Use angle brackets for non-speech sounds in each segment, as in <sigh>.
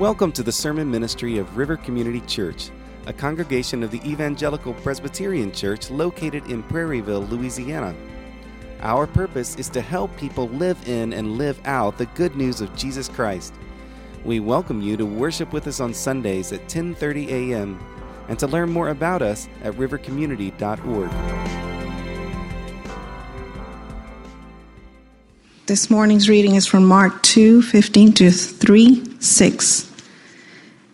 Welcome to the sermon ministry of River Community Church, a congregation of the Evangelical Presbyterian Church located in Prairieville, Louisiana. Our purpose is to help people live in and live out the good news of Jesus Christ. We welcome you to worship with us on Sundays at 10:30 a.m. and to learn more about us at rivercommunity.org. This morning's reading is from Mark 2:15 to 3 6.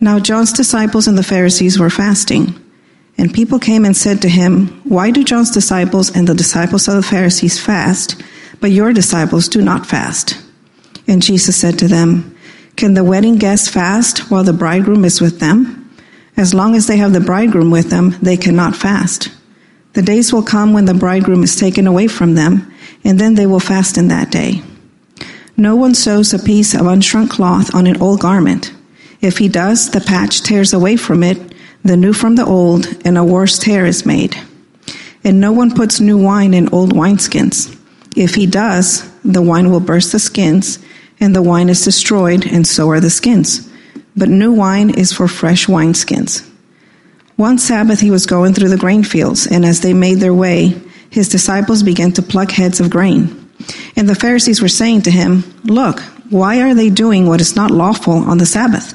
Now John's disciples and the Pharisees were fasting. And people came and said to him, Why do John's disciples and the disciples of the Pharisees fast, but your disciples do not fast? And Jesus said to them, Can the wedding guests fast while the bridegroom is with them? As long as they have the bridegroom with them, they cannot fast. The days will come when the bridegroom is taken away from them, and then they will fast in that day. No one sews a piece of unshrunk cloth on an old garment. If he does, the patch tears away from it, the new from the old, and a worse tear is made. And no one puts new wine in old wineskins. If he does, the wine will burst the skins, and the wine is destroyed, and so are the skins. But new wine is for fresh wineskins. One Sabbath he was going through the grain fields, and as they made their way, his disciples began to pluck heads of grain. And the Pharisees were saying to him, Look, why are they doing what is not lawful on the Sabbath?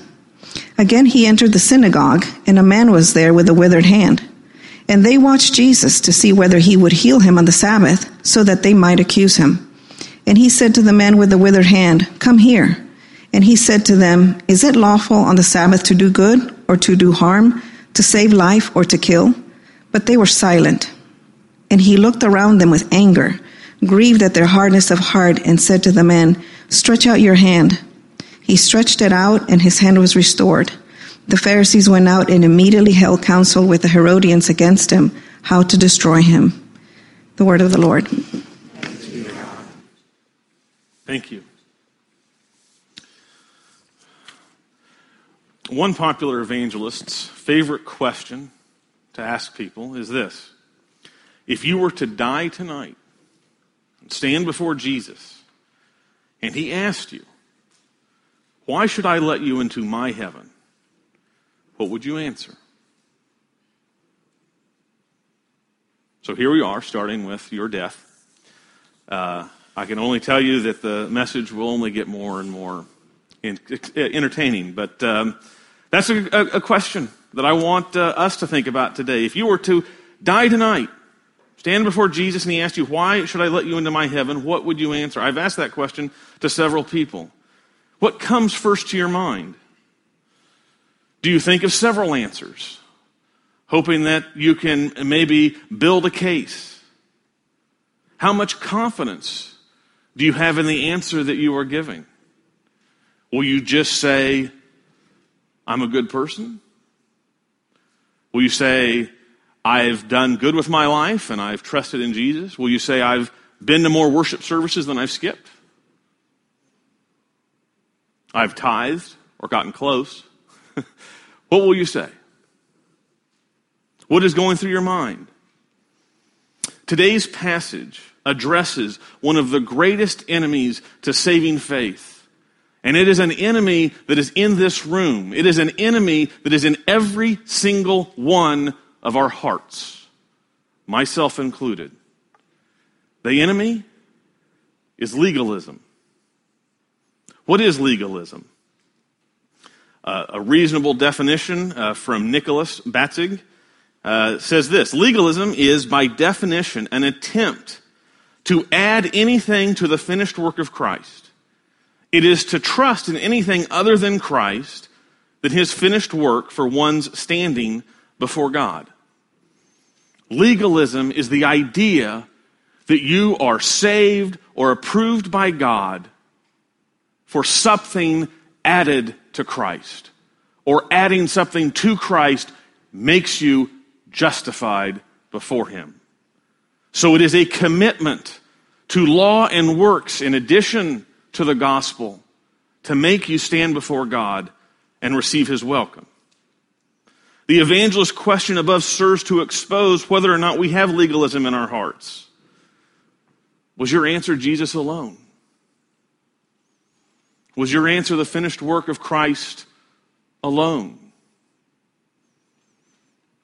Again he entered the synagogue, and a man was there with a withered hand. And they watched Jesus to see whether he would heal him on the Sabbath, so that they might accuse him. And he said to the man with the withered hand, Come here. And he said to them, Is it lawful on the Sabbath to do good or to do harm, to save life or to kill? But they were silent. And he looked around them with anger, grieved at their hardness of heart, and said to the man, Stretch out your hand. He stretched it out, and his hand was restored. The Pharisees went out and immediately held counsel with the Herodians against him, how to destroy him. The word of the Lord. Thank you. One popular evangelist's favorite question to ask people is this If you were to die tonight and stand before Jesus, and he asked you, Why should I let you into my heaven? What would you answer? So here we are, starting with your death. Uh, I can only tell you that the message will only get more and more in, entertaining. But um, that's a, a, question that I want uh, us to think about today. If you were to die tonight, stand before Jesus, and he asked you, Why should I let you into my heaven? What would you answer? I've asked that question to several people. What comes first to your mind? Do you think of several answers, hoping that you can maybe build a case? How much confidence do you have in the answer that you are giving? Will you just say, I'm a good person? Will you say, I've done good with my life and I've trusted in Jesus? Will you say, I've been to more worship services than I've skipped? I've tithed or gotten close. <laughs> what will you say? What is going through your mind? Today's passage addresses one of the greatest enemies to saving faith. And it is an enemy that is in this room. It is an enemy that is in every single one of our hearts, myself included. The enemy is legalism. What is legalism? Uh, a reasonable definition uh, from Nicholas Batzig uh, says this Legalism is, by definition, an attempt to add anything to the finished work of Christ. It is to trust in anything other than Christ than his finished work for one's standing before God. Legalism is the idea that you are saved or approved by God for something added to Christ, or adding something to Christ makes you justified before Him. So it is a commitment to law and works in addition to the gospel to make you stand before God and receive His welcome. The evangelist question above serves to expose whether or not we have legalism in our hearts. Was your answer Jesus alone? Was your answer the finished work of Christ alone?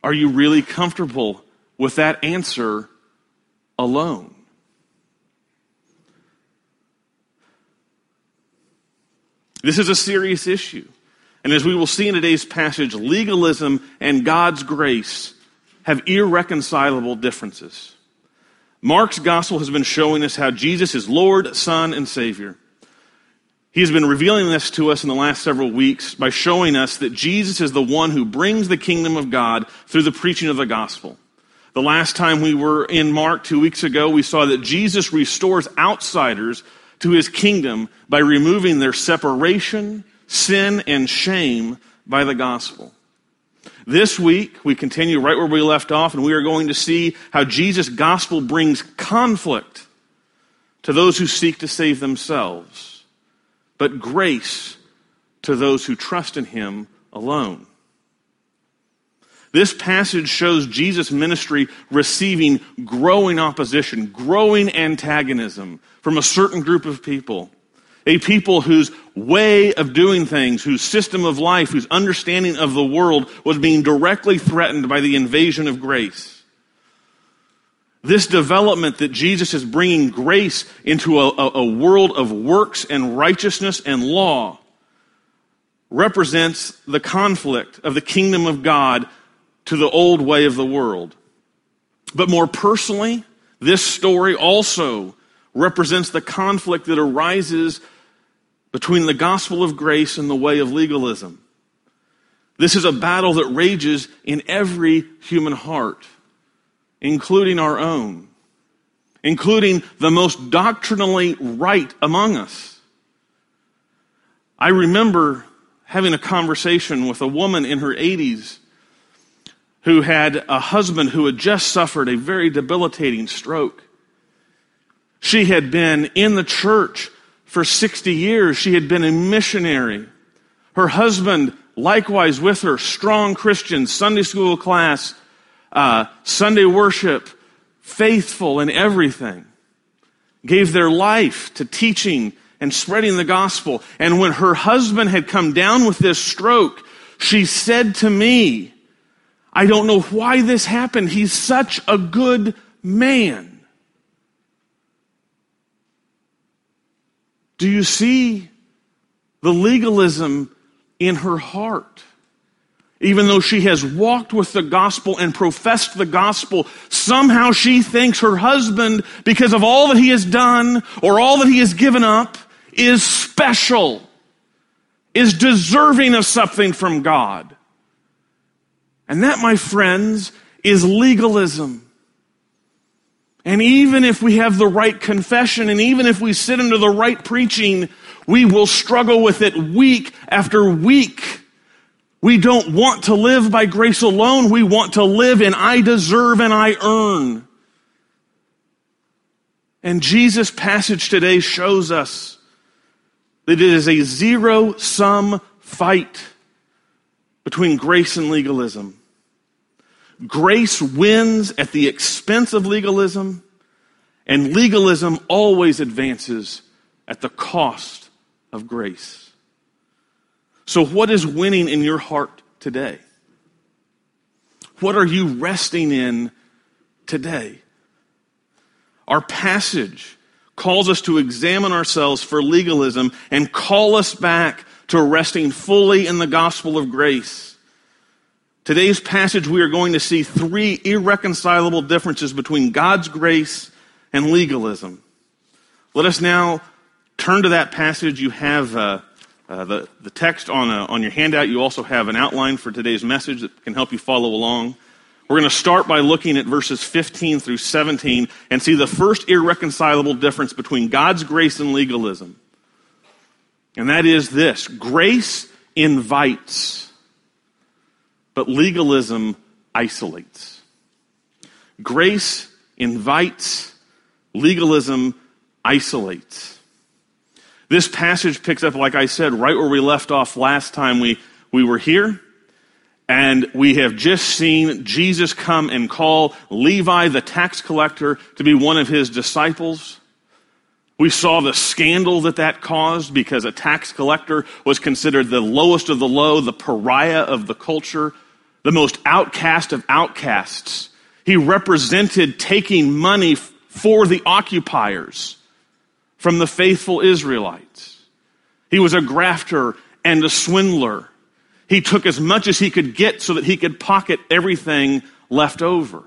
Are you really comfortable with that answer alone? This is a serious issue. And as we will see in today's passage, legalism and God's grace have irreconcilable differences. Mark's gospel has been showing us how Jesus is Lord, Son, and Savior. He has been revealing this to us in the last several weeks by showing us that Jesus is the one who brings the kingdom of God through the preaching of the gospel. The last time we were in Mark two weeks ago, we saw that Jesus restores outsiders to his kingdom by removing their separation sin and shame by the gospel. This week, we continue right where we left off, and we are going to see how Jesus' gospel brings conflict to those who seek to save themselves, but grace to those who trust in him alone. This passage shows Jesus' ministry receiving growing opposition, growing antagonism from a certain group of people a people whose way of doing things, whose system of life, whose understanding of the world was being directly threatened by the invasion of grace. This development that Jesus is bringing grace into a, a, a world of works and righteousness and law represents the conflict of the kingdom of God to the old way of the world. But more personally, this story also represents the conflict that arises between the gospel of grace and the way of legalism. This is a battle that rages in every human heart, including our own, including the most doctrinally right among us. I remember having a conversation with a woman in her 80s who had a husband who had just suffered a very debilitating stroke. She had been in the church for 60 years, she had been a missionary. Her husband, likewise with her, strong Christian, Sunday school class, uh, Sunday worship, faithful in everything, gave their life to teaching and spreading the gospel. And when her husband had come down with this stroke, she said to me, I don't know why this happened. He's such a good man. Do you see the legalism in her heart? Even though she has walked with the gospel and professed the gospel, somehow she thinks her husband, because of all that he has done or all that he has given up, is special, is deserving of something from God. And that, my friends, is legalism. And even if we have the right confession and even if we sit under the right preaching, we will struggle with it week after week. We don't want to live by grace alone. We want to live in I deserve and I earn. And Jesus' passage today shows us that it is a zero sum fight between grace and legalism. Grace wins at the expense of legalism, and legalism always advances at the cost of grace. So, what is winning in your heart today? What are you resting in today? Our passage calls us to examine ourselves for legalism and call us back to resting fully in the gospel of grace. Today's passage, we are going to see three irreconcilable differences between God's grace and legalism. Let us now turn to that passage. You have uh, uh, the, the text on, a, on your handout. You also have an outline for today's message that can help you follow along. We're going to start by looking at verses 15 through 17 and see the first irreconcilable difference between God's grace and legalism. And that is this grace invites but legalism isolates. Grace invites, legalism isolates. This passage picks up, like I said, right where we left off last time we, we were here. And we have just seen Jesus come and call Levi, the tax collector, to be one of his disciples. We saw the scandal that that caused because a tax collector was considered the lowest of the low, the pariah of the culture the most outcast of outcasts. He represented taking money for the occupiers from the faithful Israelites. He was a grafter and a swindler. He took as much as he could get so that he could pocket everything left over.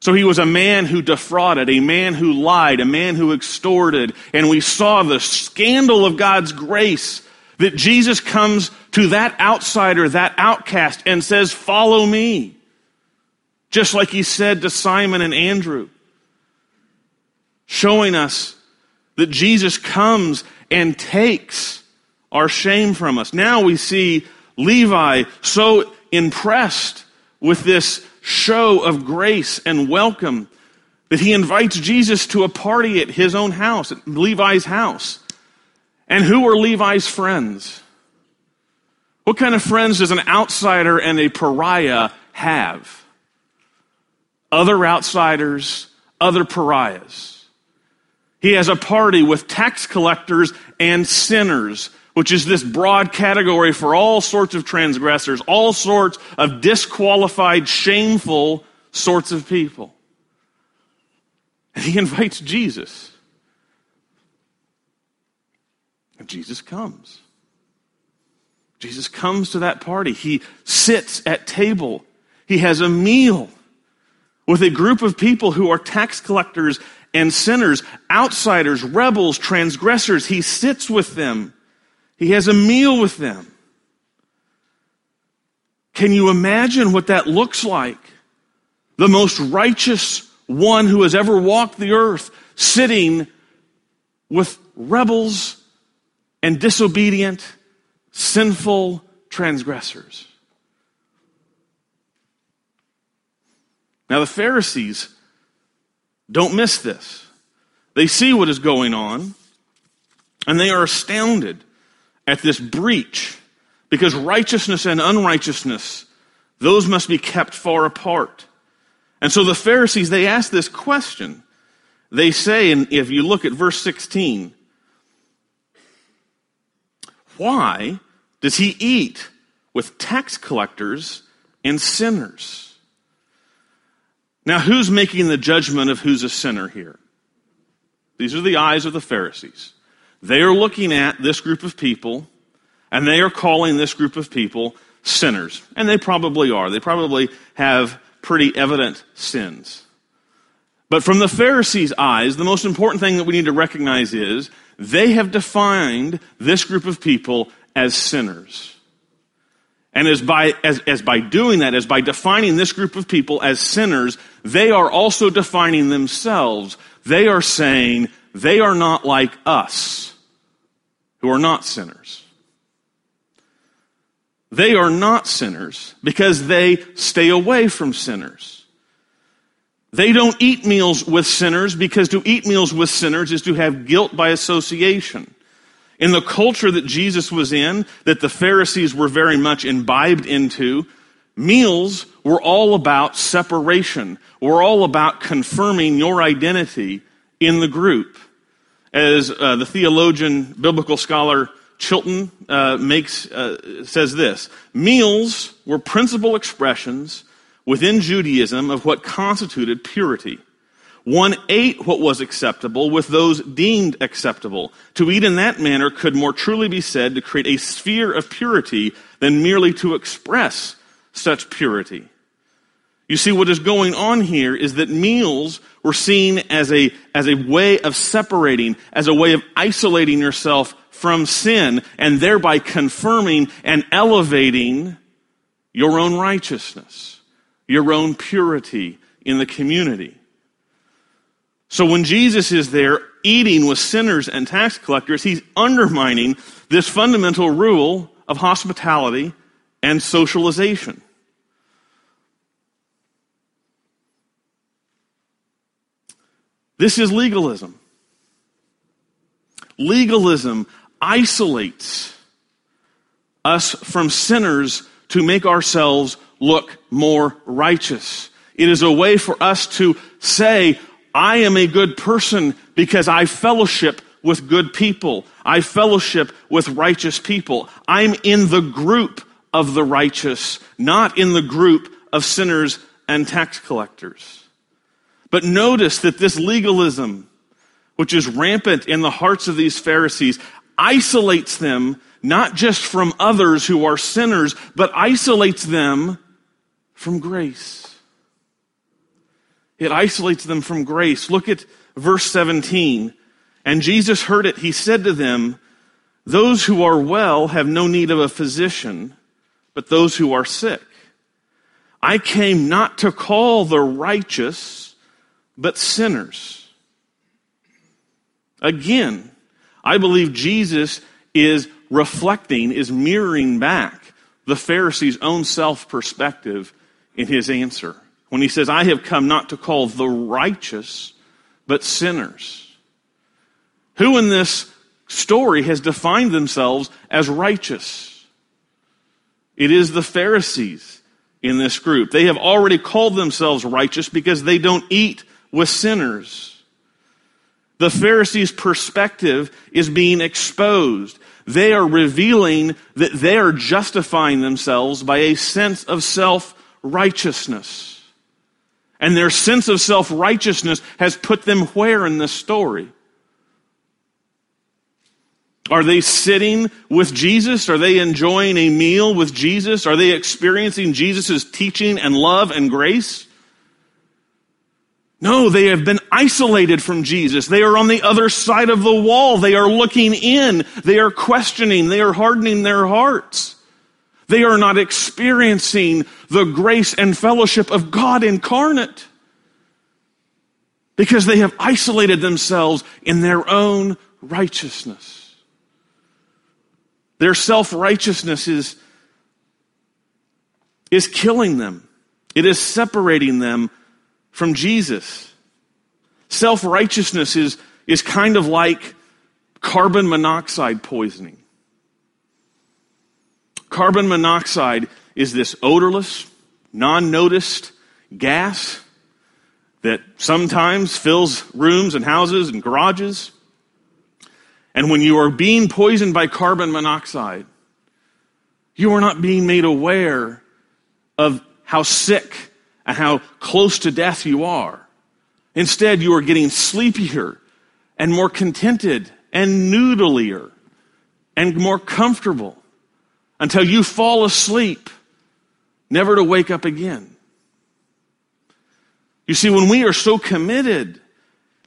So he was a man who defrauded, a man who lied, a man who extorted, and we saw the scandal of God's grace that Jesus comes to that outsider, that outcast, and says, Follow me. Just like he said to Simon and Andrew, showing us that Jesus comes and takes our shame from us. Now we see Levi so impressed with this show of grace and welcome that he invites Jesus to a party at his own house, at Levi's house. And who are Levi's friends? What kind of friends does an outsider and a pariah have? Other outsiders, other pariahs. He has a party with tax collectors and sinners, which is this broad category for all sorts of transgressors, all sorts of disqualified, shameful sorts of people. And he invites Jesus. And Jesus comes. Jesus comes to that party. He sits at table. He has a meal with a group of people who are tax collectors and sinners, outsiders, rebels, transgressors. He sits with them. He has a meal with them. Can you imagine what that looks like? The most righteous one who has ever walked the earth sitting with rebels and disobedient, sinful transgressors. Now, the Pharisees don't miss this. They see what is going on, and they are astounded at this breach because righteousness and unrighteousness, those must be kept far apart. And so the Pharisees, they ask this question. They say, and if you look at verse 16, why does he eat with tax collectors and sinners? Now, who's making the judgment of who's a sinner here? These are the eyes of the Pharisees. They are looking at this group of people, and they are calling this group of people sinners. And they probably are. They probably have pretty evident sins. But from the Pharisees' eyes, the most important thing that we need to recognize is they have defined this group of people as sinners. And as by, as, as by doing that, as by defining this group of people as sinners, they are also defining themselves. They are saying they are not like us, who are not sinners. They are not sinners because they stay away from sinners. They don't eat meals with sinners because to eat meals with sinners is to have guilt by association. In the culture that Jesus was in, that the Pharisees were very much imbibed into, meals were all about separation, were all about confirming your identity in the group. As uh, the theologian, biblical scholar Chilton uh, makes, uh, says this meals were principal expressions within Judaism of what constituted purity. One ate what was acceptable with those deemed acceptable. To eat in that manner could more truly be said to create a sphere of purity than merely to express such purity. You see, what is going on here is that meals were seen as a, as a way of separating, as a way of isolating yourself from sin, and thereby confirming and elevating your own righteousness, your own purity in the community. So when Jesus is there eating with sinners and tax collectors, he's undermining this fundamental rule of hospitality and socialization. This is legalism. Legalism isolates us from sinners to make ourselves look more righteous. It is a way for us to say, I am a good person because I fellowship with good people. I fellowship with righteous people. I'm in the group of the righteous, not in the group of sinners and tax collectors. But notice that this legalism, which is rampant in the hearts of these Pharisees, isolates them not just from others who are sinners, but isolates them from grace. It isolates them from grace. Look at verse 17. And Jesus heard it. He said to them, Those who are well have no need of a physician, but those who are sick. I came not to call the righteous, but sinners. Again, I believe Jesus is reflecting, is mirroring back the Pharisees' own self perspective in his answer when he says, I have come not to call the righteous, but sinners. Who in this story has defined themselves as righteous? It is the Pharisees in this group. They have already called themselves righteous because they don't eat with sinners. The Pharisees' perspective is being exposed. They are revealing that they are justifying themselves by a sense of self righteousness. And their sense of self righteousness has put them where in this story? Are they sitting with Jesus? Are they enjoying a meal with Jesus? Are they experiencing Jesus' teaching and love and grace? No, they have been isolated from Jesus. They are on the other side of the wall. They are looking in. They are questioning. They are hardening their hearts. They are not experiencing the grace and fellowship of God incarnate because they have isolated themselves in their own righteousness. Their self righteousness is, is killing them, it is separating them from Jesus. Self righteousness is, is kind of like carbon monoxide poisoning. Carbon monoxide is this odorless, non noticed gas that sometimes fills rooms and houses and garages. And when you are being poisoned by carbon monoxide, you are not being made aware of how sick and how close to death you are. Instead, you are getting sleepier and more contented and noodlier and more comfortable until you fall asleep, never to wake up again. You see, when we are so committed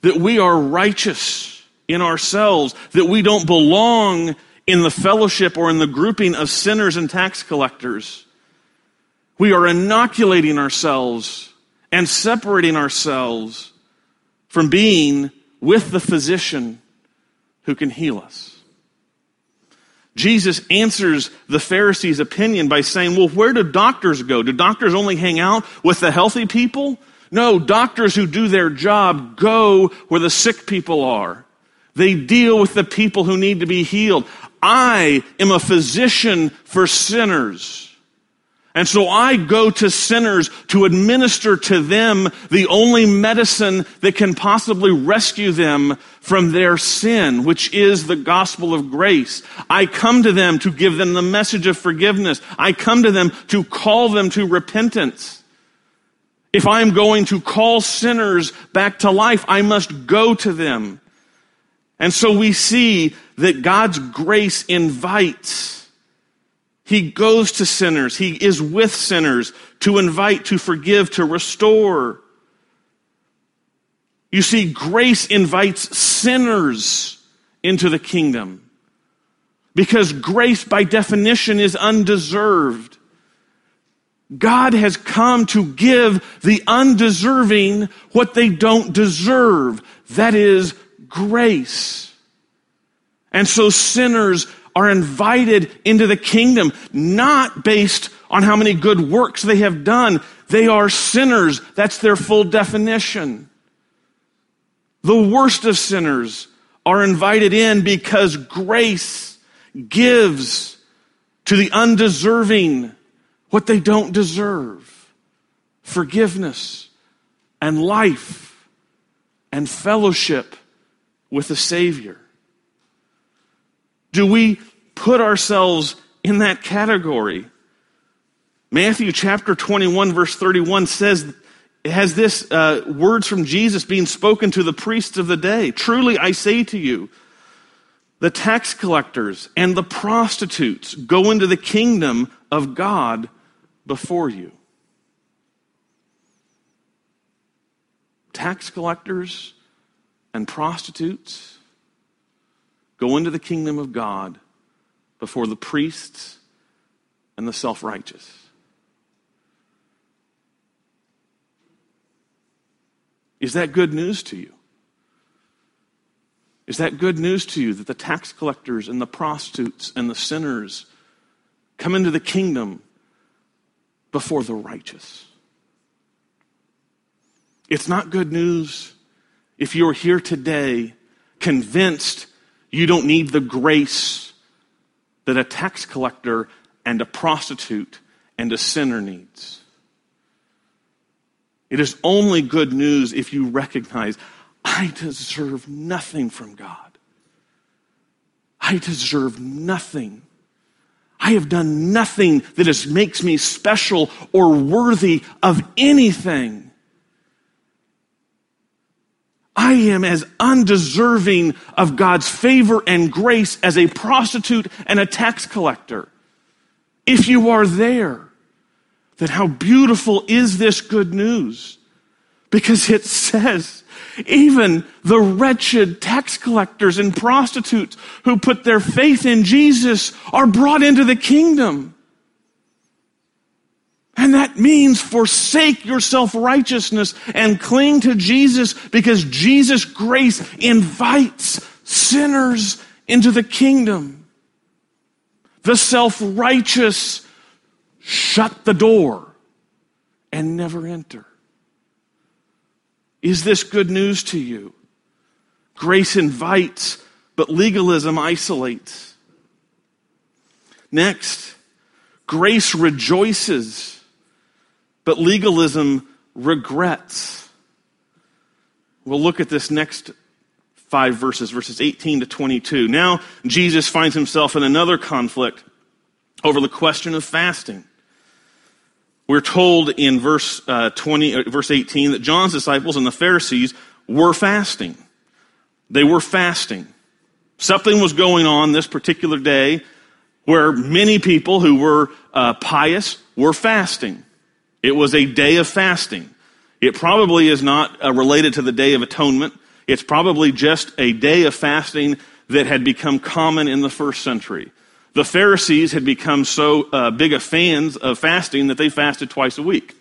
that we are righteous in ourselves, that we don't belong in the fellowship or in the grouping of sinners and tax collectors, we are inoculating ourselves and separating ourselves from being with the physician who can heal us. Jesus answers the Pharisees' opinion by saying, Well, where do doctors go? Do doctors only hang out with the healthy people? No, doctors who do their job go where the sick people are. They deal with the people who need to be healed. I am a physician for sinners. And so I go to sinners to administer to them the only medicine that can possibly rescue them from their sin, which is the gospel of grace. I come to them to give them the message of forgiveness. I come to them to call them to repentance. If I'm going to call sinners back to life, I must go to them. And so we see that God's grace invites. He goes to sinners. He is with sinners to invite, to forgive, to restore. You see, grace invites sinners into the kingdom because grace, by definition, is undeserved. God has come to give the undeserving what they don't deserve. That is grace. And so sinners are invited into the kingdom, not based on how many good works they have done. They are sinners. That's their full definition. The worst of sinners are invited in because grace gives to the undeserving what they don't deserve forgiveness and life and fellowship with the Savior. Do we put ourselves in that category? Matthew chapter 21, verse 31 says, it has this uh, words from Jesus being spoken to the priests of the day. Truly, I say to you, the tax collectors and the prostitutes go into the kingdom of God before you. Tax collectors and prostitutes go into the kingdom of God before the priests and the self righteous. Is that good news to you? Is that good news to you that the tax collectors and the prostitutes and the sinners come into the kingdom before the righteous? It's not good news if you're here today convinced you don't need the grace that a tax collector and a prostitute and a sinner needs. It is only good news if you recognize I deserve nothing from God. I deserve nothing. I have done nothing that is, makes me special or worthy of anything. I am as undeserving of God's favor and grace as a prostitute and a tax collector. If you are there, then how beautiful is this good news? Because it says, even the wretched tax collectors and prostitutes who put their faith in Jesus are brought into the kingdom. And that means forsake your self righteousness and cling to Jesus because Jesus' grace invites sinners into the kingdom. The self righteous shut the door and never enter. Is this good news to you? Grace invites, but legalism isolates. Next, grace rejoices but legalism regrets. We'll look at this next five verses, verses 18 to 22. Now, Jesus finds himself in another conflict over the question of fasting. We're told in verse uh, 20, uh, verse 18 that John's disciples and the Pharisees were fasting. They were fasting. Something was going on this particular day where many people who were uh, pious were fasting. It was a day of fasting. It probably is not uh, related to the Day of Atonement. It's probably just a day of fasting that had become common in the first century. The Pharisees had become so uh, big of fans of fasting that they fasted twice a week.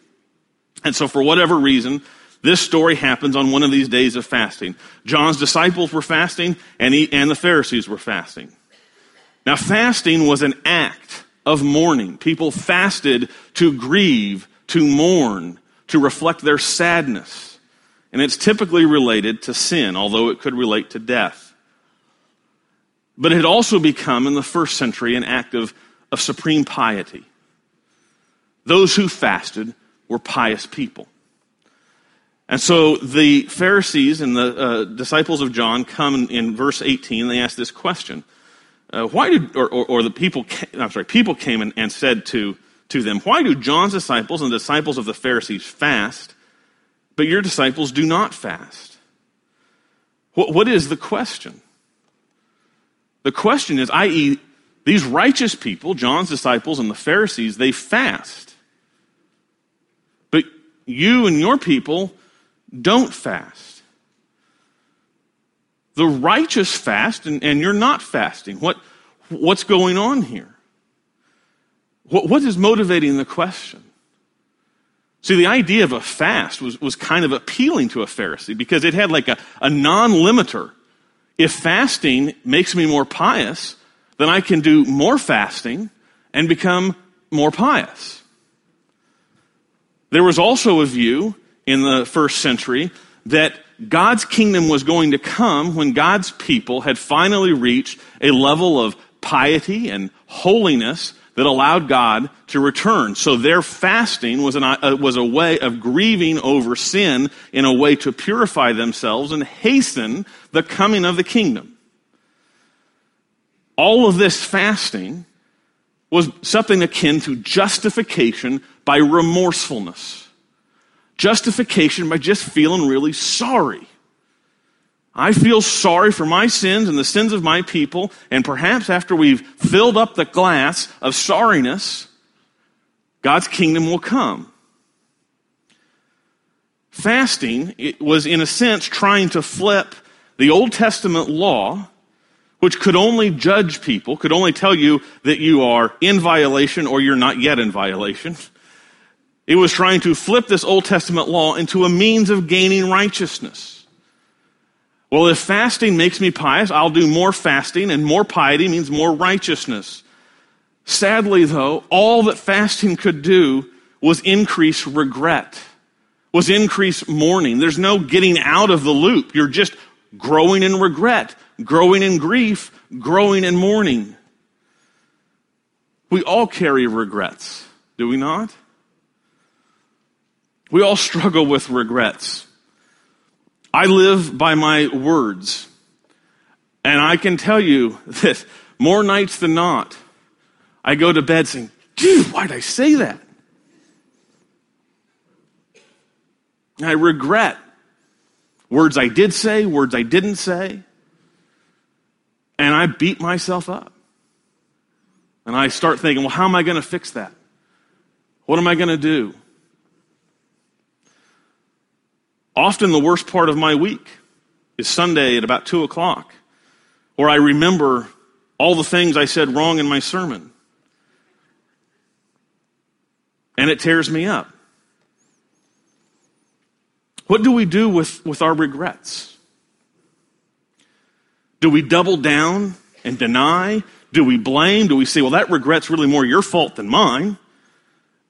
And so, for whatever reason, this story happens on one of these days of fasting. John's disciples were fasting, and, he, and the Pharisees were fasting. Now, fasting was an act of mourning. People fasted to grieve to mourn, to reflect their sadness. And it's typically related to sin, although it could relate to death. But it had also become, in the first century, an act of, of supreme piety. Those who fasted were pious people. And so the Pharisees and the uh, disciples of John come in, verse 18, they ask this question. Uh, why did, or, or, or, the people, came, I'm sorry, people came and, and said to to them, Why do John's disciples and the disciples of the Pharisees fast, but your disciples do not fast. What, what is the question? The question is, i.e., these righteous people, John's disciples and the Pharisees, they fast. But you and your people don't fast. The righteous fast, and, and you're not fasting. What, what's going on here? What, what is motivating the question? See, the idea of a fast was, was kind of appealing to a Pharisee because it had like a, a non limiter. If fasting makes me more pious, then I can do more fasting and become more pious. There was also a view in the first century that God's kingdom was going to come when God's people had finally reached a level of piety and holiness that allowed God to return. So their fasting was, an, uh, was a way of grieving over sin in a way to purify themselves and hasten the coming of the kingdom. All of this fasting was something akin to justification by remorsefulness. Justification by just feeling really sorry. I feel sorry for my sins and the sins of my people, and perhaps after we've filled up the glass of sorriness, God's kingdom will come. Fasting was, in a sense, trying to flip the Old Testament law, which could only judge people, could only tell you that you are in violation or you're not yet in violation. It was trying to flip this Old Testament law into a means of gaining righteousness. Well, if fasting makes me pious, I'll do more fasting, and more piety means more righteousness. Sadly, though, all that fasting could do was increase regret, was increase mourning. There's no getting out of the loop. You're just growing in regret, growing in grief, growing in mourning. We all carry regrets, do we not? We all struggle with regrets. I live by my words. And I can tell you <laughs> that more nights than not, I go to bed saying, dude, why did I say that? I regret words I did say, words I didn't say. And I beat myself up. And I start thinking, well, how am I going to fix that? What am I going to do? Often the worst part of my week is Sunday at about 2 o'clock, where I remember all the things I said wrong in my sermon. And it tears me up. What do we do with, with our regrets? Do we double down and deny? Do we blame? Do we say, well, that regret's really more your fault than mine?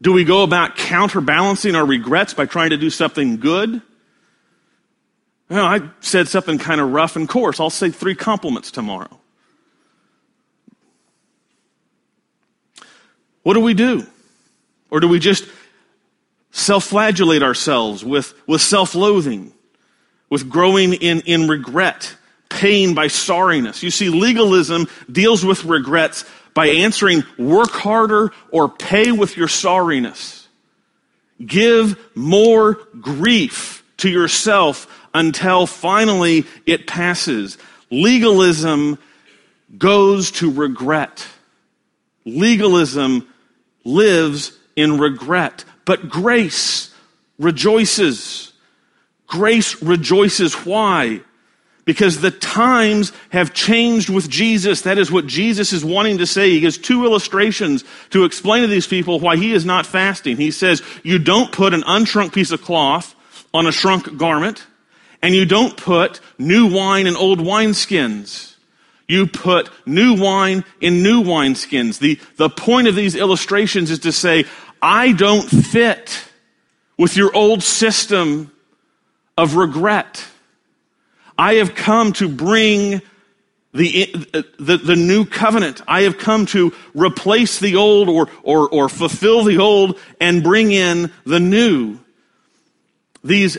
Do we go about counterbalancing our regrets by trying to do something good? I said something kind of rough and coarse. I'll say three compliments tomorrow. What do we do? Or do we just self flagellate ourselves with, with self loathing, with growing in, in regret, pain by sorriness? You see, legalism deals with regrets by answering work harder or pay with your sorriness. Give more grief to yourself until finally it passes. Legalism goes to regret. Legalism lives in regret. But grace rejoices. Grace rejoices. Why? Because the times have changed with Jesus. That is what Jesus is wanting to say. He gives two illustrations to explain to these people why he is not fasting. He says, you don't put an unshrunk piece of cloth on a shrunk garment and you don't put new wine in old wineskins. You put new wine in new wineskins. The, the point of these illustrations is to say, I don't fit with your old system of regret. I have come to bring the, the, the, new covenant. I have come to replace the old or, or, or fulfill the old and bring in the new. These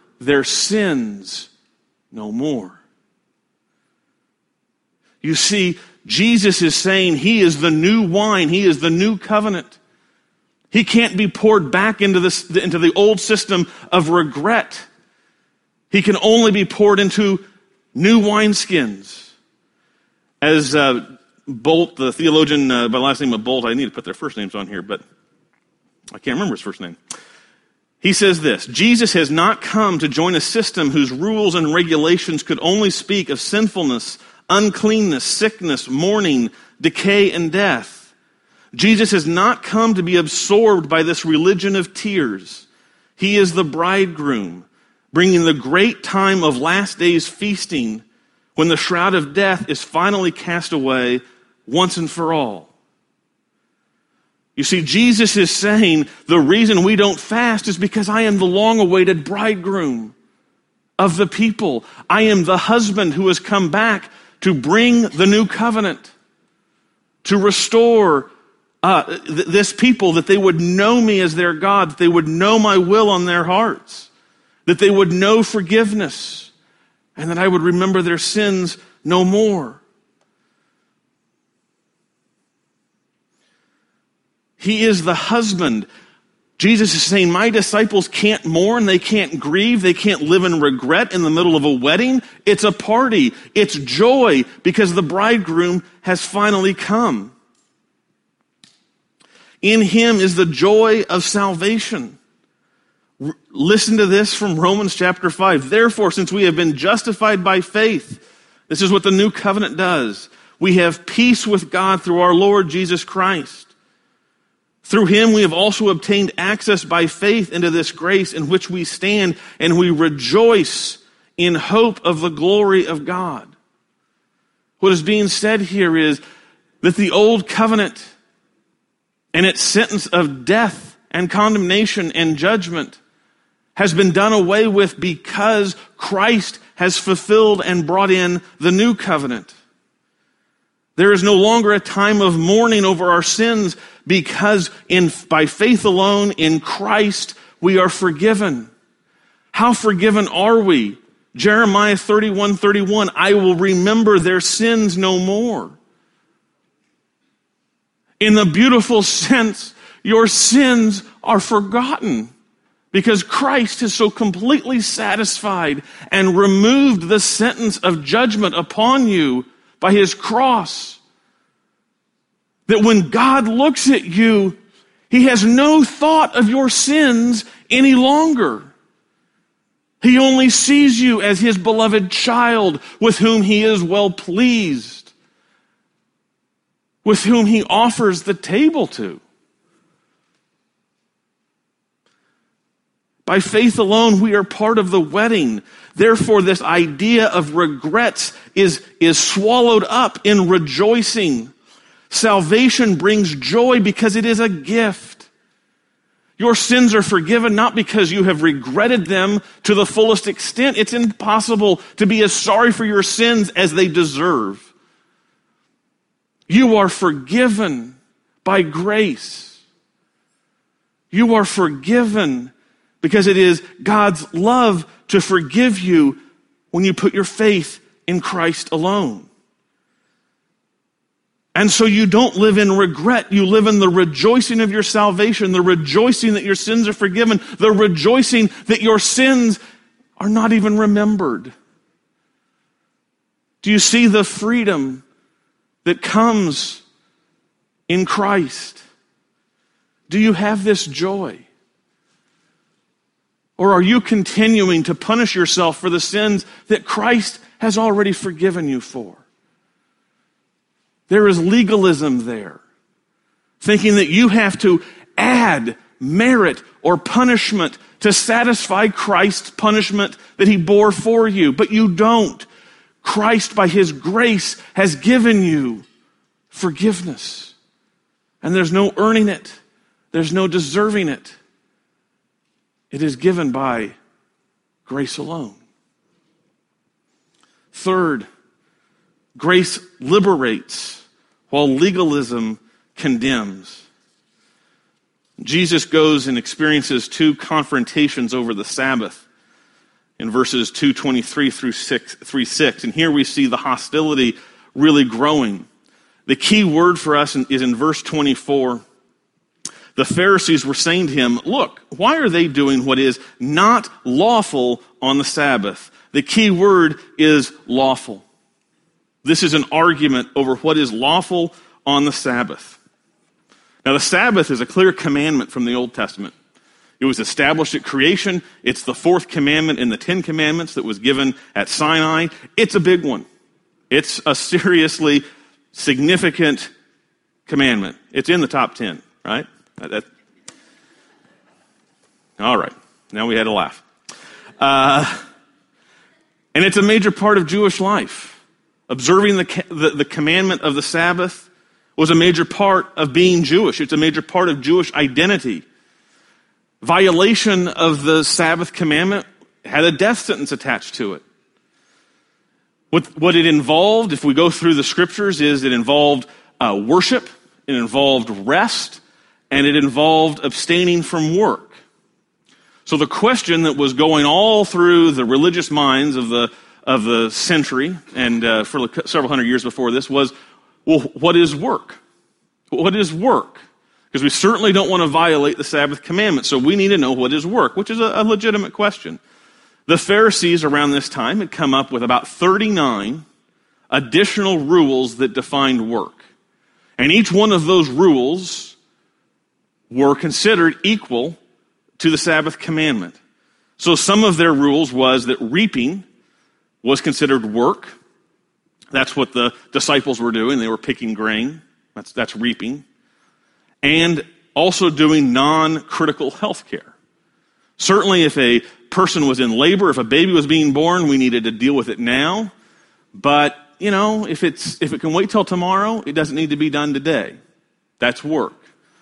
their sins no more. You see, Jesus is saying he is the new wine. He is the new covenant. He can't be poured back into, this, into the old system of regret. He can only be poured into new wineskins. As uh, Bolt, the theologian uh, by last name of Bolt, I need to put their first names on here, but I can't remember his first name. He says this Jesus has not come to join a system whose rules and regulations could only speak of sinfulness uncleanness, sickness, mourning, decay, and death. Jesus has not come to be absorbed by this religion of tears. He is the bridegroom, bringing the great time of last days feasting when the shroud of death is finally cast away once and for all. You see, Jesus is saying the reason we don't fast is because I am the long awaited bridegroom of the people. I am the husband who has come back to bring the new covenant, to restore uh, th- this people, that they would know me as their God, that they would know my will on their hearts, that they would know forgiveness, and that I would remember their sins no more. He is the husband Jesus is saying, My disciples can't mourn, they can't grieve, they can't live in regret in the middle of a wedding. It's a party, it's joy because the bridegroom has finally come. In him is the joy of salvation. R- listen to this from Romans chapter 5. Therefore, since we have been justified by faith, this is what the new covenant does. We have peace with God through our Lord Jesus Christ through him we have also obtained access by faith into this grace in which we stand, and we rejoice in hope of the glory of God. What is being said here is that the old covenant and its sentence of death and condemnation and judgment has been done away with because Christ has fulfilled and brought in the new covenant. There is no longer a time of mourning over our sins because in, by faith alone in Christ we are forgiven. How forgiven are we? Jeremiah 31 31, I will remember their sins no more. In the beautiful sense, your sins are forgotten because Christ has so completely satisfied and removed the sentence of judgment upon you by his cross. That when God looks at you, he has no thought of your sins any longer. He only sees you as his beloved child with whom he is well pleased, with whom he offers the table to. By faith alone, we are part of the wedding. Therefore, this idea of regrets is, is swallowed up in rejoicing. Salvation brings joy because it is a gift. Your sins are forgiven not because you have regretted them to the fullest extent. It's impossible to be as sorry for your sins as they deserve. You are forgiven by grace. You are forgiven because it is God's love to forgive you when you put your faith in Christ alone. And so you don't live in regret. You live in the rejoicing of your salvation, the rejoicing that your sins are forgiven, the rejoicing that your sins are not even remembered. Do you see the freedom that comes in Christ? Do you have this joy? Or are you continuing to punish yourself for the sins that Christ has already forgiven you for? There is legalism there, thinking that you have to add merit or punishment to satisfy Christ's punishment that he bore for you, but you don't. Christ, by his grace, has given you forgiveness. And there's no earning it, there's no deserving it. It is given by grace alone. Third, grace liberates while legalism condemns. Jesus goes and experiences two confrontations over the Sabbath in verses 223 through 6, 3 6. And here we see the hostility really growing. The key word for us is in verse 24. The Pharisees were saying to him, Look, why are they doing what is not lawful on the Sabbath? The key word is lawful. This is an argument over what is lawful on the Sabbath. Now, the Sabbath is a clear commandment from the Old Testament. It was established at creation. It's the fourth commandment in the Ten Commandments that was given at Sinai. It's a big one. It's a seriously significant commandment. It's in the top ten, right? That, all right. Now we had a laugh. Uh, and it's a major part of Jewish life. Observing the, the, the commandment of the Sabbath was a major part of being Jewish. It's a major part of Jewish identity. Violation of the Sabbath commandment had a death sentence attached to it. What, what it involved, if we go through the scriptures, is it involved uh, worship, it involved rest, and it involved abstaining from work. So the question that was going all through the religious minds of the of the century and uh, for several hundred years before this was well, what is work? What is work? Because we certainly don't want to violate the Sabbath commandment, so we need to know what is work, which is a, a legitimate question. The Pharisees around this time had come up with about 39 additional rules that defined work. And each one of those rules were considered equal to the Sabbath commandment. So some of their rules was that reaping was considered work. That's what the disciples were doing. They were picking grain. That's, that's reaping. And also doing non critical health care. Certainly, if a person was in labor, if a baby was being born, we needed to deal with it now. But, you know, if, it's, if it can wait till tomorrow, it doesn't need to be done today. That's work.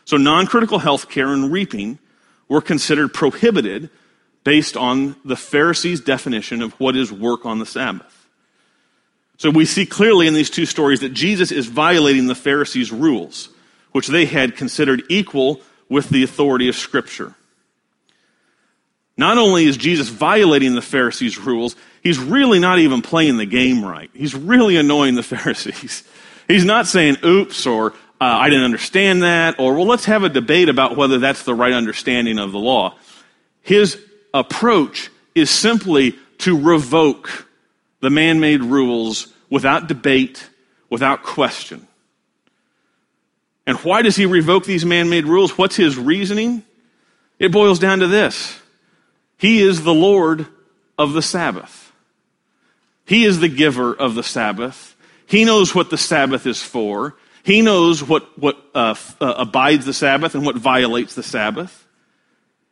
So, non critical health care and reaping were considered prohibited based on the Pharisees' definition of what is work on the Sabbath. So we see clearly in these two stories that Jesus is violating the Pharisees' rules, which they had considered equal with the authority of Scripture. Not only is Jesus violating the Pharisees' rules, he's really not even playing the game right. He's really annoying the <laughs> Pharisees. He's not saying, oops, or uh, I didn't understand that, or well, let's have a debate about whether that's the right understanding of the law. His approach is simply to revoke the man made rules without debate, without question. And why does he revoke these man made rules? What's his reasoning? It boils down to this He is the Lord of the Sabbath, He is the giver of the Sabbath. He knows what the Sabbath is for. He knows what, what uh, uh, abides the Sabbath and what violates the Sabbath.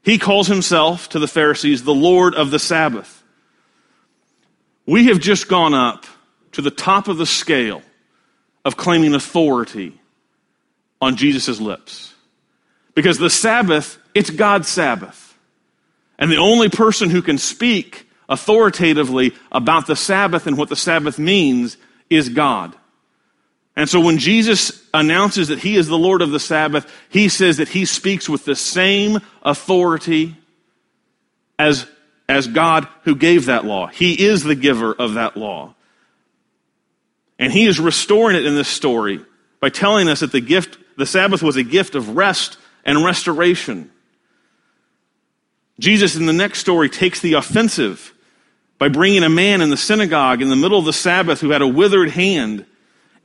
He calls himself to the Pharisees the Lord of the Sabbath. We have just gone up to the top of the scale of claiming authority on Jesus' lips. Because the Sabbath, it's God's Sabbath. And the only person who can speak authoritatively about the Sabbath and what the Sabbath means is God. And so when Jesus announces that he is the Lord of the Sabbath, he says that he speaks with the same authority as as God who gave that law. He is the giver of that law. And he is restoring it in this story by telling us that the gift, the Sabbath was a gift of rest and restoration. Jesus in the next story takes the offensive by bringing a man in the synagogue in the middle of the Sabbath who had a withered hand.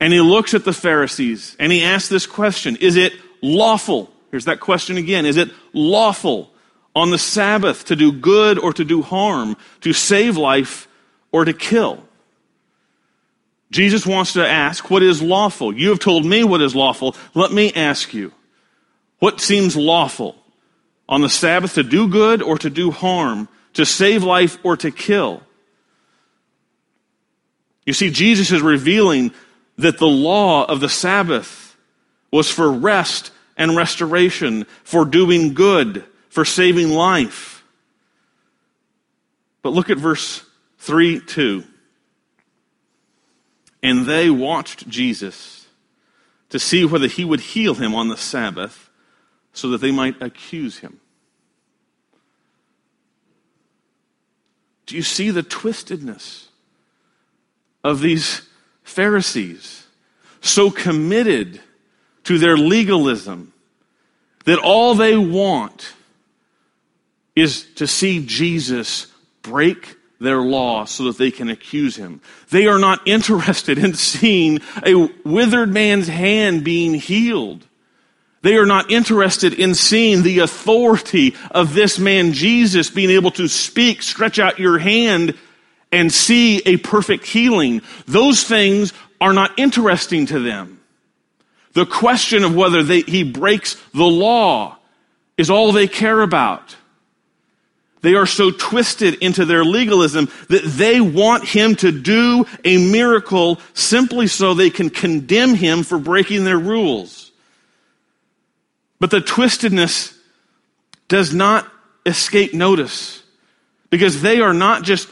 And he looks at the Pharisees and he asks this question Is it lawful? Here's that question again. Is it lawful on the Sabbath to do good or to do harm, to save life or to kill? Jesus wants to ask what is lawful. You have told me what is lawful. Let me ask you. What seems lawful on the Sabbath to do good or to do harm, to save life or to kill? You see, Jesus is revealing that the law of the Sabbath was for rest and restoration, for doing good, for saving life. But look at verse 3 2. And they watched Jesus to see whether he would heal him on the Sabbath so that they might accuse him. Do you see the twistedness of these Pharisees? So committed to their legalism that all they want is to see Jesus break their law so that they can accuse him. They are not interested in seeing a withered man's hand being healed. They are not interested in seeing the authority of this man Jesus being able to speak, stretch out your hand, and see a perfect healing. Those things are not interesting to them. The question of whether they, he breaks the law is all they care about. They are so twisted into their legalism that they want him to do a miracle simply so they can condemn him for breaking their rules. But the twistedness does not escape notice because they are not just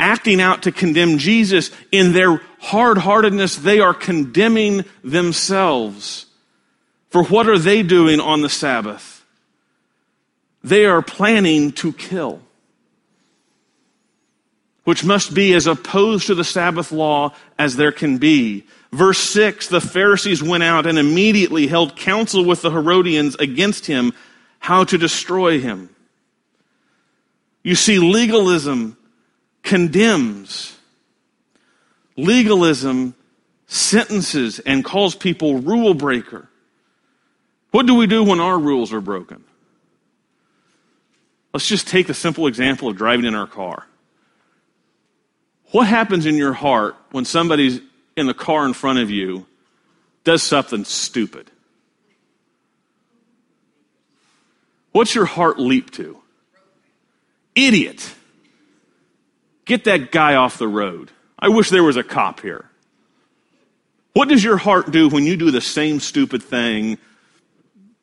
acting out to condemn Jesus. In their hard heartedness, they are condemning themselves. For what are they doing on the Sabbath? they are planning to kill, which must be as opposed to the Sabbath law as there can be. Verse 6 the Pharisees went out and immediately held counsel with the Herodians against him, how to destroy him. You see, legalism condemns. Legalism sentences and calls people rule breaker. What do we do when our rules are broken? Let's just take the simple example of driving in our car. What happens in your heart when somebody's in the car in front of you does something stupid? What's your heart leap to? Idiot. Get that guy off the road. I wish there was a cop here. What does your heart do when you do the same stupid thing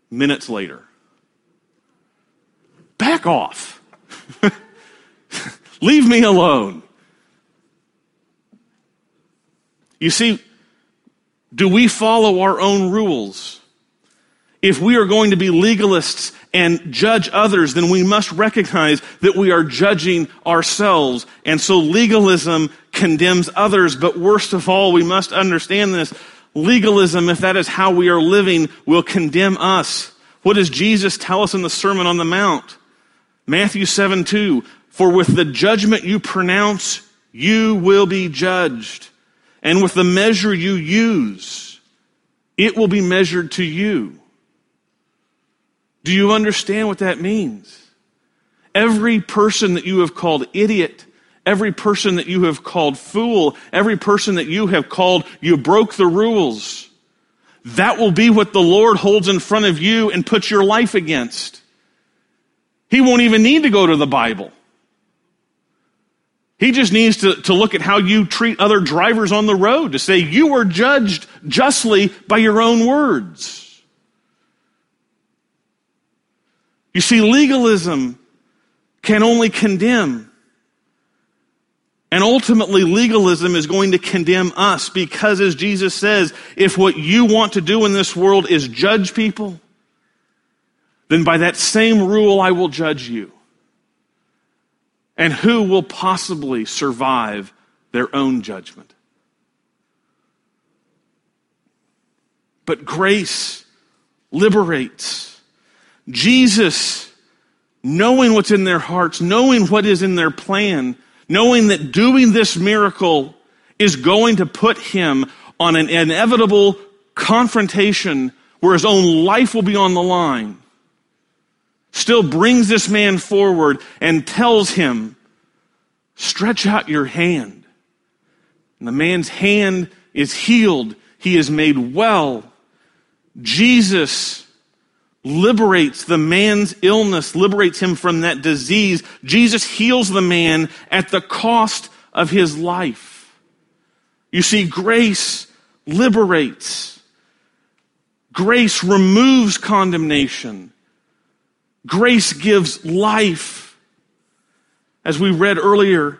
minutes later? back off. <laughs> Leave me alone. You see, do we follow our own rules? If we are going to be legalists and judge others, then we must recognize that we are judging ourselves. And so legalism condemns others, but worst of all, we must understand this. Legalism, if that is how we are living, will condemn us. What does Jesus tell us in the Sermon on the Mount? Matthew 7 2, for with the judgment you pronounce, you will be judged. And with the measure you use, it will be measured to you. Do you understand what that means? Every person that you have called idiot, every person that you have called fool, every person that you have called you broke the rules, that will be what the Lord holds in front of you and puts your life against. He won't even need to go to the Bible. He just needs to, to look at how you treat other drivers on the road to say you were judged justly by your own words. You see, legalism can only condemn. And ultimately, legalism is going to condemn us because, as Jesus says, if what you want to do in this world is judge people, then by that same rule I will judge you. And who will possibly survive their own judgment? But grace liberates. Jesus, knowing what's in their hearts, knowing what is in their plan, knowing that doing this miracle is going to put him on an inevitable confrontation where his own life will be on the line, still brings this man forward and tells him, Stretch out your hand. And the man's hand is healed, he is made well. Jesus liberates the man's illness, liberates him from that disease. Jesus heals the man at the cost of his life. You see, grace liberates. Grace removes condemnation. Grace gives life. As we read earlier,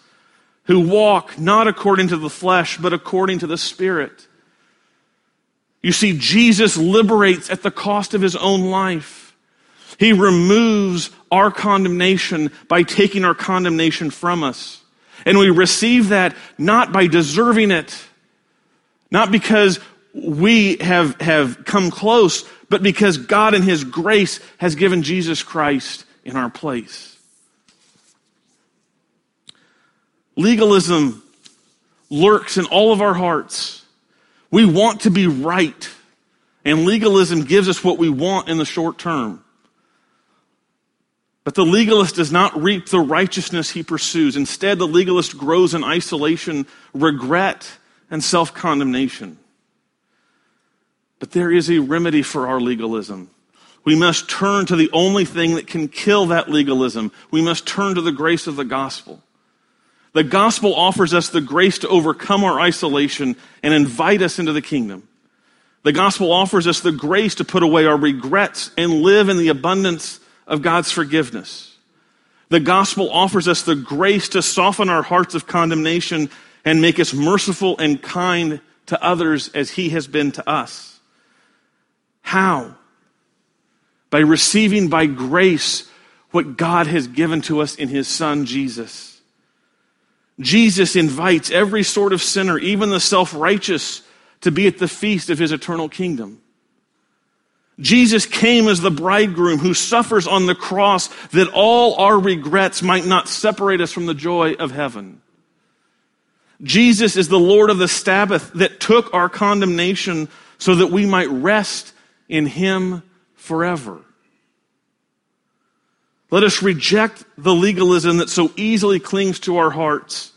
who walk not according to the flesh, but according to the Spirit. You see, Jesus liberates at the cost of his own life. He removes our condemnation by taking our condemnation from us. And we receive that not by deserving it, not because we have, have come close, but because God in His grace has given Jesus Christ in our place. Legalism lurks in all of our hearts. We want to be right, and legalism gives us what we want in the short term. But the legalist does not reap the righteousness he pursues. Instead, the legalist grows in isolation, regret, and self condemnation. But there is a remedy for our legalism. We must turn to the only thing that can kill that legalism. We must turn to the grace of the gospel. The gospel offers us the grace to overcome our isolation and invite us into the kingdom. The gospel offers us the grace to put away our regrets and live in the abundance of God's forgiveness. The gospel offers us the grace to soften our hearts of condemnation and make us merciful and kind to others as he has been to us. How? By receiving by grace what God has given to us in his son Jesus. Jesus invites every sort of sinner, even the self righteous, to be at the feast of his eternal kingdom. Jesus came as the bridegroom who suffers on the cross that all our regrets might not separate us from the joy of heaven. Jesus is the Lord of the Sabbath that took our condemnation so that we might rest in him forever. Let us reject the legalism that so easily clings to our hearts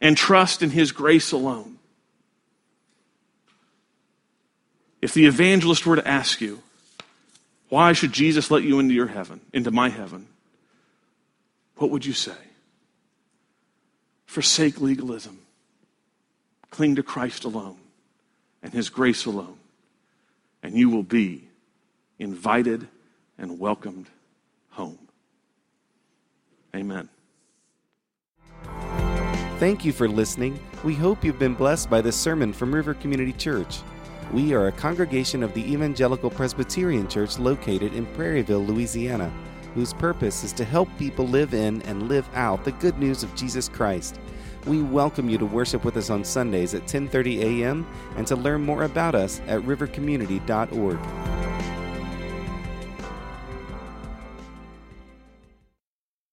and trust in His grace alone. If the evangelist were to ask you, why should Jesus let you into your heaven, into my heaven? What would you say? Forsake legalism. Cling to Christ alone and His grace alone, and you will be invited and welcomed home. Amen. Thank you for listening. We hope you've been blessed by this sermon from River Community Church. We are a congregation of the Evangelical Presbyterian Church located in Prairieville, Louisiana, whose purpose is to help people live in and live out the good news of Jesus Christ. We welcome you to worship with us on Sundays at 10:30 a.m. and to learn more about us at rivercommunity.org.